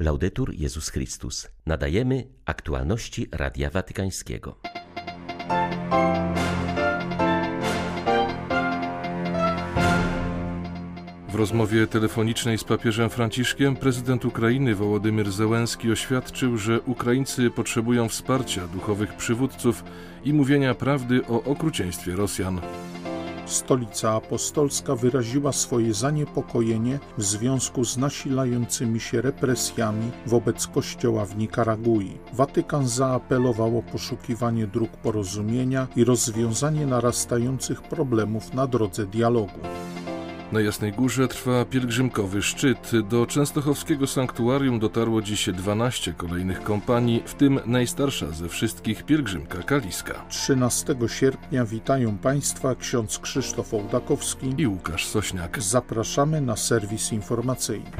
Laudetur Jezus Chrystus. Nadajemy aktualności Radia Watykańskiego. W rozmowie telefonicznej z papieżem Franciszkiem prezydent Ukrainy Wołodymyr Zełenski oświadczył, że Ukraińcy potrzebują wsparcia duchowych przywódców i mówienia prawdy o okrucieństwie Rosjan. Stolica Apostolska wyraziła swoje zaniepokojenie w związku z nasilającymi się represjami wobec Kościoła w Nikaragui. Watykan zaapelował o poszukiwanie dróg porozumienia i rozwiązanie narastających problemów na drodze dialogu. Na Jasnej Górze trwa pielgrzymkowy szczyt. Do częstochowskiego sanktuarium dotarło dziś 12 kolejnych kompanii, w tym najstarsza ze wszystkich pielgrzymka Kaliska. 13 sierpnia witają Państwa ksiądz Krzysztof Ołdakowski i Łukasz Sośniak. Zapraszamy na serwis informacyjny.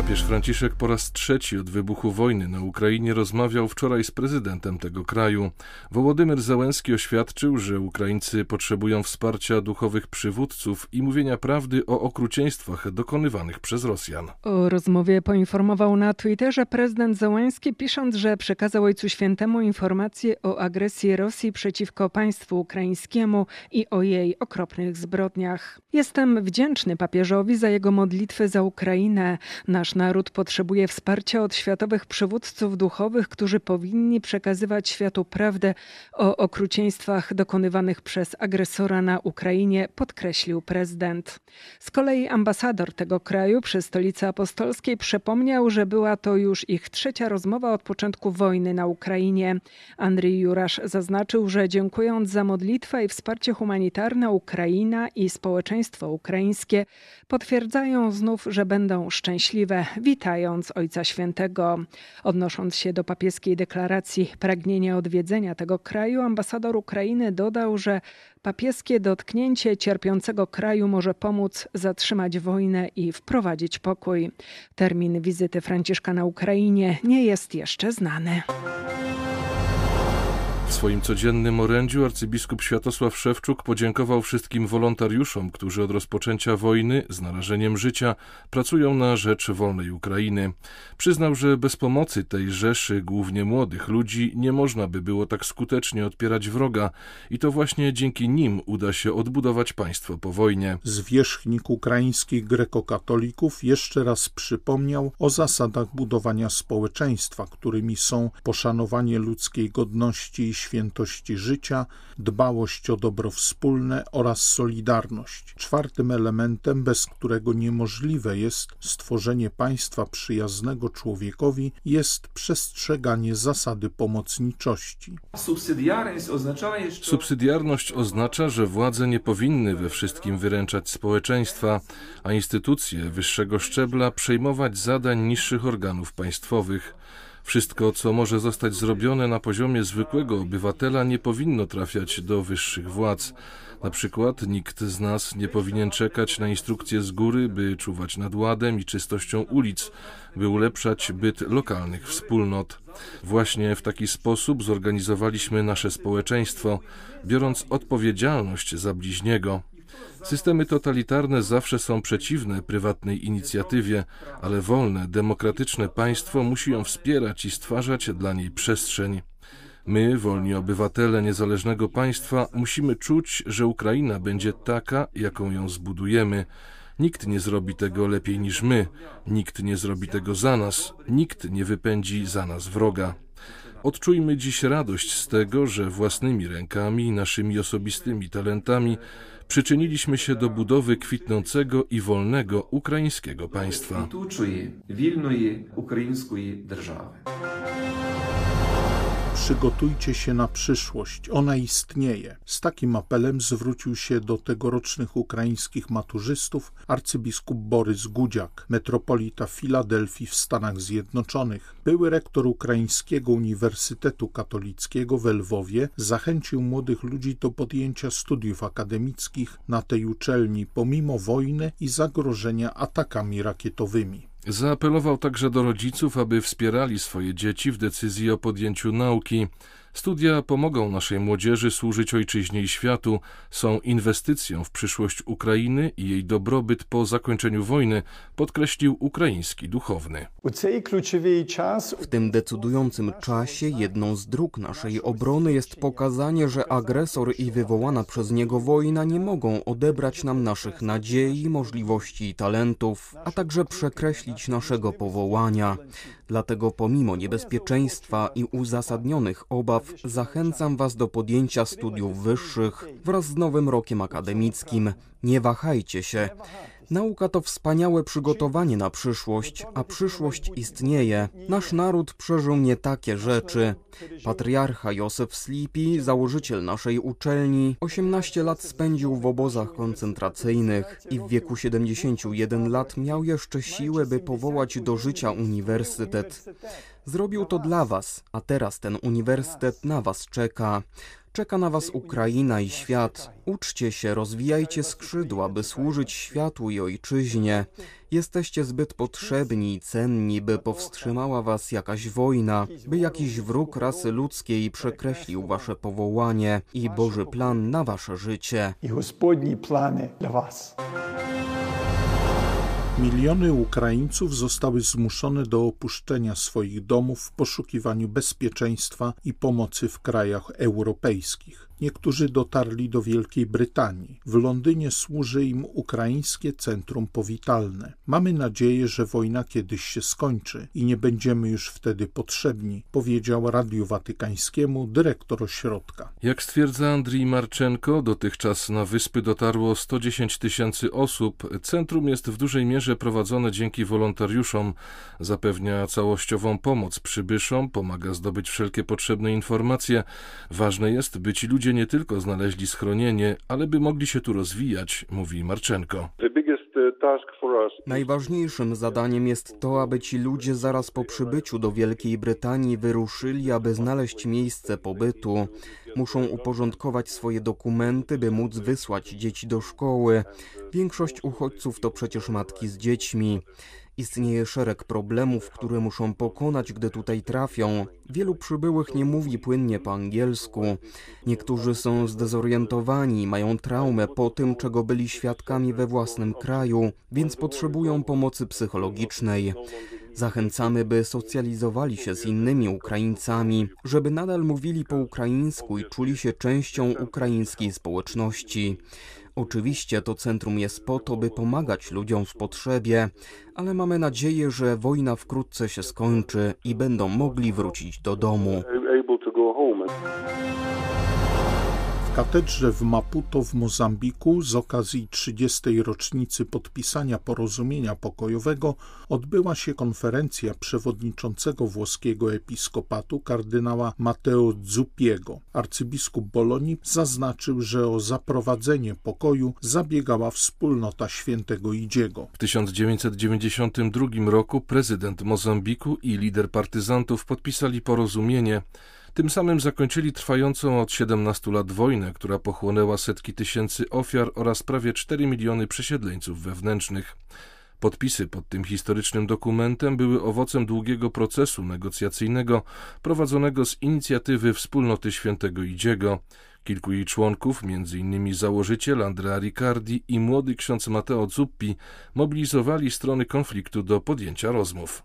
Papież Franciszek po raz trzeci od wybuchu wojny na Ukrainie rozmawiał wczoraj z prezydentem tego kraju. Wołodymyr Załęski oświadczył, że Ukraińcy potrzebują wsparcia duchowych przywódców i mówienia prawdy o okrucieństwach dokonywanych przez Rosjan. O rozmowie poinformował na Twitterze prezydent Załęski, pisząc, że przekazał Ojcu Świętemu informacje o agresji Rosji przeciwko państwu ukraińskiemu i o jej okropnych zbrodniach. Jestem wdzięczny papieżowi za jego modlitwy za Ukrainę. Nasz Nasz naród potrzebuje wsparcia od światowych przywódców duchowych, którzy powinni przekazywać światu prawdę o okrucieństwach dokonywanych przez agresora na Ukrainie, podkreślił prezydent. Z kolei ambasador tego kraju przy stolicy apostolskiej przypomniał, że była to już ich trzecia rozmowa od początku wojny na Ukrainie. Andrzej Jurasz zaznaczył, że dziękując za modlitwę i wsparcie humanitarne Ukraina i społeczeństwo ukraińskie potwierdzają znów, że będą szczęśliwe witając Ojca Świętego. Odnosząc się do papieskiej deklaracji pragnienia odwiedzenia tego kraju, ambasador Ukrainy dodał, że papieskie dotknięcie cierpiącego kraju może pomóc zatrzymać wojnę i wprowadzić pokój. Termin wizyty Franciszka na Ukrainie nie jest jeszcze znany. W swoim codziennym orędziu arcybiskup Światosław Szewczuk podziękował wszystkim wolontariuszom, którzy od rozpoczęcia wojny z narażeniem życia pracują na rzecz wolnej Ukrainy. Przyznał, że bez pomocy tej rzeszy, głównie młodych ludzi, nie można by było tak skutecznie odpierać wroga i to właśnie dzięki nim uda się odbudować państwo po wojnie. Zwierzchnik ukraińskich grekokatolików jeszcze raz przypomniał o zasadach budowania społeczeństwa, którymi są poszanowanie ludzkiej godności i świętości życia, dbałość o dobro wspólne oraz solidarność. Czwartym elementem, bez którego niemożliwe jest stworzenie państwa przyjaznego człowiekowi, jest przestrzeganie zasady pomocniczości. Subsydiarność oznacza, że władze nie powinny we wszystkim wyręczać społeczeństwa, a instytucje wyższego szczebla przejmować zadań niższych organów państwowych. Wszystko, co może zostać zrobione na poziomie zwykłego obywatela, nie powinno trafiać do wyższych władz. Na przykład nikt z nas nie powinien czekać na instrukcje z góry, by czuwać nad ładem i czystością ulic, by ulepszać byt lokalnych wspólnot. Właśnie w taki sposób zorganizowaliśmy nasze społeczeństwo, biorąc odpowiedzialność za bliźniego. Systemy totalitarne zawsze są przeciwne prywatnej inicjatywie, ale wolne, demokratyczne państwo musi ją wspierać i stwarzać dla niej przestrzeń. My, wolni obywatele niezależnego państwa, musimy czuć, że Ukraina będzie taka, jaką ją zbudujemy. Nikt nie zrobi tego lepiej niż my, nikt nie zrobi tego za nas, nikt nie wypędzi za nas wroga. Odczujmy dziś radość z tego, że własnymi rękami naszymi osobistymi talentami przyczyniliśmy się do budowy kwitnącego i wolnego ukraińskiego państwa. Przygotujcie się na przyszłość, ona istnieje. Z takim apelem zwrócił się do tegorocznych ukraińskich maturzystów arcybiskup Borys Gudziak, metropolita Filadelfii w Stanach Zjednoczonych. Były rektor Ukraińskiego Uniwersytetu Katolickiego w Lwowie zachęcił młodych ludzi do podjęcia studiów akademickich na tej uczelni pomimo wojny i zagrożenia atakami rakietowymi. Zaapelował także do rodziców, aby wspierali swoje dzieci w decyzji o podjęciu nauki. Studia pomogą naszej młodzieży służyć ojczyźnie i światu, są inwestycją w przyszłość Ukrainy i jej dobrobyt po zakończeniu wojny, podkreślił ukraiński duchowny. W tym decydującym czasie jedną z dróg naszej obrony jest pokazanie, że agresor i wywołana przez niego wojna nie mogą odebrać nam naszych nadziei, możliwości i talentów, a także przekreślić naszego powołania. Dlatego pomimo niebezpieczeństwa i uzasadnionych obaw zachęcam Was do podjęcia studiów wyższych wraz z nowym rokiem akademickim. Nie wahajcie się. Nauka to wspaniałe przygotowanie na przyszłość, a przyszłość istnieje. Nasz naród przeżył nie takie rzeczy. Patriarcha Józef Sleepy, założyciel naszej uczelni, 18 lat spędził w obozach koncentracyjnych i w wieku 71 lat miał jeszcze siłę, by powołać do życia uniwersytet. Zrobił to dla Was, a teraz ten uniwersytet na Was czeka. Czeka na Was Ukraina i świat. Uczcie się, rozwijajcie skrzydła, by służyć światu i ojczyźnie. Jesteście zbyt potrzebni i cenni, by powstrzymała Was jakaś wojna, by jakiś wróg rasy ludzkiej przekreślił Wasze powołanie i Boży plan na Wasze życie. I Gospodni plany dla Was. Miliony Ukraińców zostały zmuszone do opuszczenia swoich domów w poszukiwaniu bezpieczeństwa i pomocy w krajach europejskich. Niektórzy dotarli do Wielkiej Brytanii. W Londynie służy im ukraińskie centrum powitalne. Mamy nadzieję, że wojna kiedyś się skończy i nie będziemy już wtedy potrzebni, powiedział Radiu Watykańskiemu dyrektor ośrodka. Jak stwierdza Andrii Marczenko, dotychczas na wyspy dotarło 110 tysięcy osób. Centrum jest w dużej mierze prowadzone dzięki wolontariuszom. Zapewnia całościową pomoc przybyszom, pomaga zdobyć wszelkie potrzebne informacje. Ważne jest, by ci ludzie ludzie nie tylko znaleźli schronienie, ale by mogli się tu rozwijać, mówi Marczenko. Najważniejszym zadaniem jest to, aby ci ludzie zaraz po przybyciu do Wielkiej Brytanii wyruszyli, aby znaleźć miejsce pobytu. Muszą uporządkować swoje dokumenty, by móc wysłać dzieci do szkoły. Większość uchodźców to przecież matki z dziećmi. Istnieje szereg problemów, które muszą pokonać, gdy tutaj trafią. Wielu przybyłych nie mówi płynnie po angielsku. Niektórzy są zdezorientowani, mają traumę po tym, czego byli świadkami we własnym kraju, więc potrzebują pomocy psychologicznej. Zachęcamy, by socjalizowali się z innymi Ukraińcami, żeby nadal mówili po ukraińsku i czuli się częścią ukraińskiej społeczności. Oczywiście to centrum jest po to, by pomagać ludziom w potrzebie, ale mamy nadzieję, że wojna wkrótce się skończy i będą mogli wrócić do domu. Katedrze w Maputo w Mozambiku z okazji 30. rocznicy podpisania porozumienia pokojowego odbyła się konferencja przewodniczącego włoskiego episkopatu kardynała Matteo Zuppiego. Arcybiskup Bolonii zaznaczył, że o zaprowadzenie pokoju zabiegała wspólnota świętego Idziego. W 1992 roku prezydent Mozambiku i lider partyzantów podpisali porozumienie, tym samym zakończyli trwającą od 17 lat wojnę, która pochłonęła setki tysięcy ofiar oraz prawie 4 miliony przesiedleńców wewnętrznych. Podpisy pod tym historycznym dokumentem były owocem długiego procesu negocjacyjnego prowadzonego z inicjatywy Wspólnoty Świętego Idziego. Kilku jej członków, m.in. założyciel Andrea Riccardi i młody ksiądz Matteo Zuppi, mobilizowali strony konfliktu do podjęcia rozmów.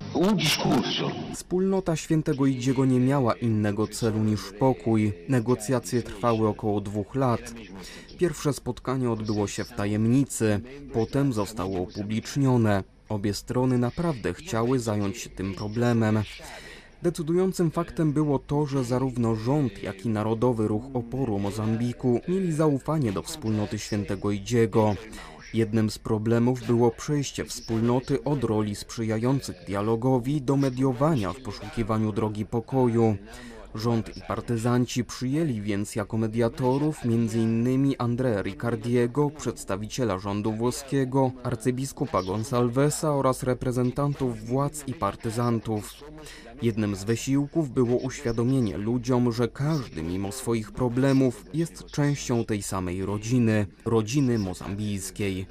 Wspólnota Świętego Idziego nie miała innego celu niż pokój. Negocjacje trwały około dwóch lat. Pierwsze spotkanie odbyło się w tajemnicy, potem zostało upublicznione. Obie strony naprawdę chciały zająć się tym problemem. Decydującym faktem było to, że zarówno rząd, jak i Narodowy Ruch Oporu Mozambiku mieli zaufanie do wspólnoty świętego Idziego. Jednym z problemów było przejście wspólnoty od roli sprzyjających dialogowi do mediowania w poszukiwaniu drogi pokoju. Rząd i partyzanci przyjęli więc jako mediatorów m.in. Andrea Riccardiego, przedstawiciela rządu włoskiego, arcybiskupa Gonsalvesa oraz reprezentantów władz i partyzantów. Jednym z wysiłków było uświadomienie ludziom, że każdy mimo swoich problemów jest częścią tej samej rodziny, rodziny mozambijskiej.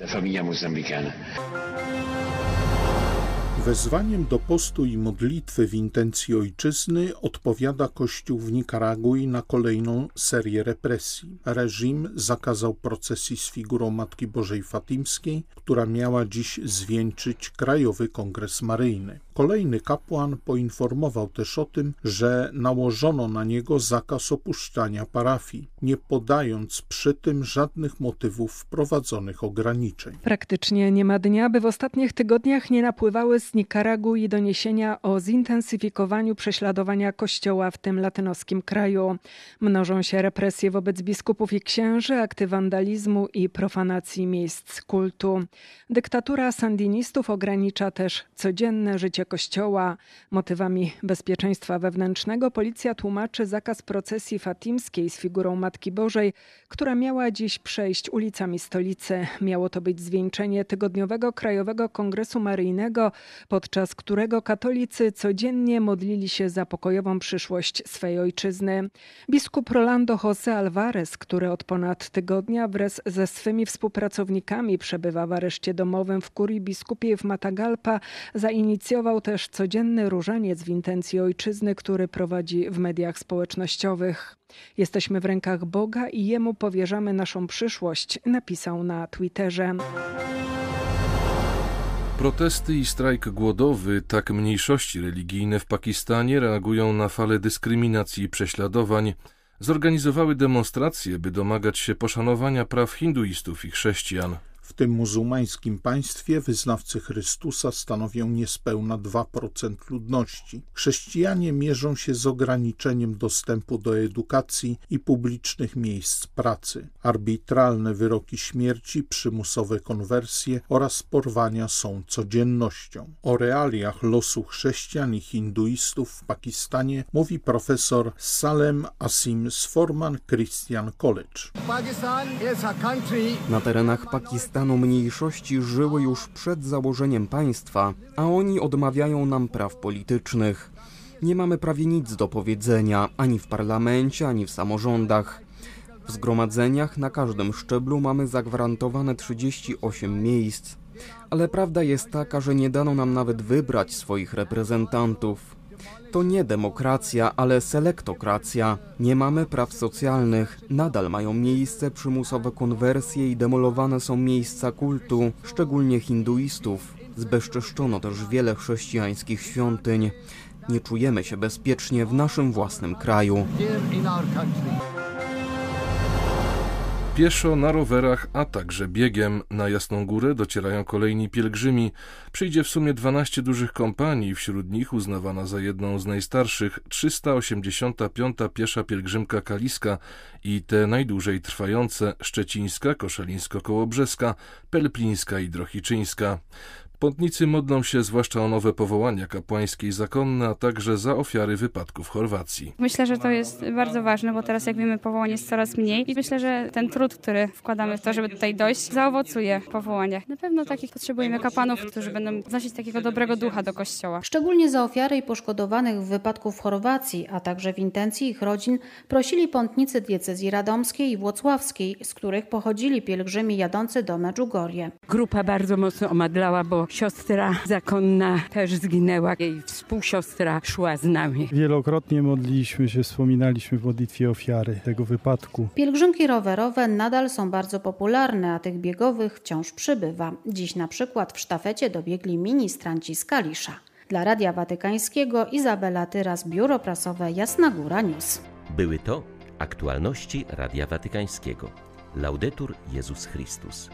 Wezwaniem do postu i modlitwy w intencji ojczyzny odpowiada Kościół w Nikaragui na kolejną serię represji. Reżim zakazał procesji z figurą Matki Bożej Fatimskiej, która miała dziś zwieńczyć Krajowy Kongres Maryjny. Kolejny kapłan poinformował też o tym, że nałożono na niego zakaz opuszczania parafii, nie podając przy tym żadnych motywów wprowadzonych ograniczeń. Praktycznie nie ma dnia, by w ostatnich tygodniach nie napływały z Nikaragui doniesienia o zintensyfikowaniu prześladowania kościoła w tym latynoskim kraju. Mnożą się represje wobec biskupów i księży, akty wandalizmu i profanacji miejsc kultu. Dyktatura sandinistów ogranicza też codzienne życie kościoła. Motywami bezpieczeństwa wewnętrznego policja tłumaczy zakaz procesji fatimskiej z figurą Matki Bożej, która miała dziś przejść ulicami stolicy. Miało to być zwieńczenie tygodniowego Krajowego Kongresu Maryjnego, podczas którego katolicy codziennie modlili się za pokojową przyszłość swej ojczyzny. Biskup Rolando José Alvarez, który od ponad tygodnia wraz ze swymi współpracownikami przebywa w areszcie domowym w kurii biskupiej w Matagalpa, zainicjował też codzienny różaniec w intencji ojczyzny, który prowadzi w mediach społecznościowych. Jesteśmy w rękach Boga i Jemu powierzamy naszą przyszłość, napisał na Twitterze. Protesty i strajk głodowy, tak mniejszości religijne w Pakistanie reagują na falę dyskryminacji i prześladowań, zorganizowały demonstracje, by domagać się poszanowania praw hinduistów i chrześcijan. W tym muzułmańskim państwie wyznawcy Chrystusa stanowią niespełna 2% ludności. Chrześcijanie mierzą się z ograniczeniem dostępu do edukacji i publicznych miejsc pracy. Arbitralne wyroki śmierci, przymusowe konwersje oraz porwania są codziennością. O realiach losu chrześcijan i hinduistów w Pakistanie mówi profesor Salem Asim z Forman Christian College. Na terenach Pakistanu Pakistanu mniejszości żyły już przed założeniem państwa, a oni odmawiają nam praw politycznych. Nie mamy prawie nic do powiedzenia ani w parlamencie, ani w samorządach. W zgromadzeniach na każdym szczeblu mamy zagwarantowane 38 miejsc. Ale prawda jest taka, że nie dano nam nawet wybrać swoich reprezentantów. To nie demokracja, ale selektokracja. Nie mamy praw socjalnych. Nadal mają miejsce przymusowe konwersje i demolowane są miejsca kultu, szczególnie hinduistów. Zbezczeszczono też wiele chrześcijańskich świątyń. Nie czujemy się bezpiecznie w naszym własnym kraju. Pieszo, na rowerach, a także biegiem na Jasną Górę docierają kolejni pielgrzymi. Przyjdzie w sumie 12 dużych kompanii, wśród nich uznawana za jedną z najstarszych 385. piesza pielgrzymka Kaliska i te najdłużej trwające Szczecińska, Koszalińsko-Kołobrzeska, Pelplińska i Drohiczyńska. Pątnicy modlą się zwłaszcza o nowe powołania kapłańskie i zakonne, a także za ofiary wypadków w Chorwacji. Myślę, że to jest bardzo ważne, bo teraz jak wiemy powołań jest coraz mniej i myślę, że ten trud, który wkładamy w to, żeby tutaj dojść, zaowocuje w powołaniach. Na pewno takich potrzebujemy kapłanów, którzy będą znosić takiego dobrego ducha do Kościoła. Szczególnie za ofiary i poszkodowanych w wypadku w Chorwacji, a także w intencji ich rodzin prosili pątnicy diecezji radomskiej i włocławskiej, z których pochodzili pielgrzymi jadący do Medjugorje. Grupa bardzo mocno omadlała, bo siostra zakonna też zginęła. Jej współsiostra szła z nami. Wielokrotnie modliliśmy się, wspominaliśmy w modlitwie ofiary tego wypadku. Pielgrzymki rowerowe nadal są bardzo popularne, a tych biegowych wciąż przybywa. Dziś na przykład w sztafecie dobiegli ministranci z Kalisza. Dla Radia Watykańskiego Izabela Tyras, Biuro Prasowe Jasna Góra News. Były to aktualności Radia Watykańskiego. Laudetur Jezus Chrystus.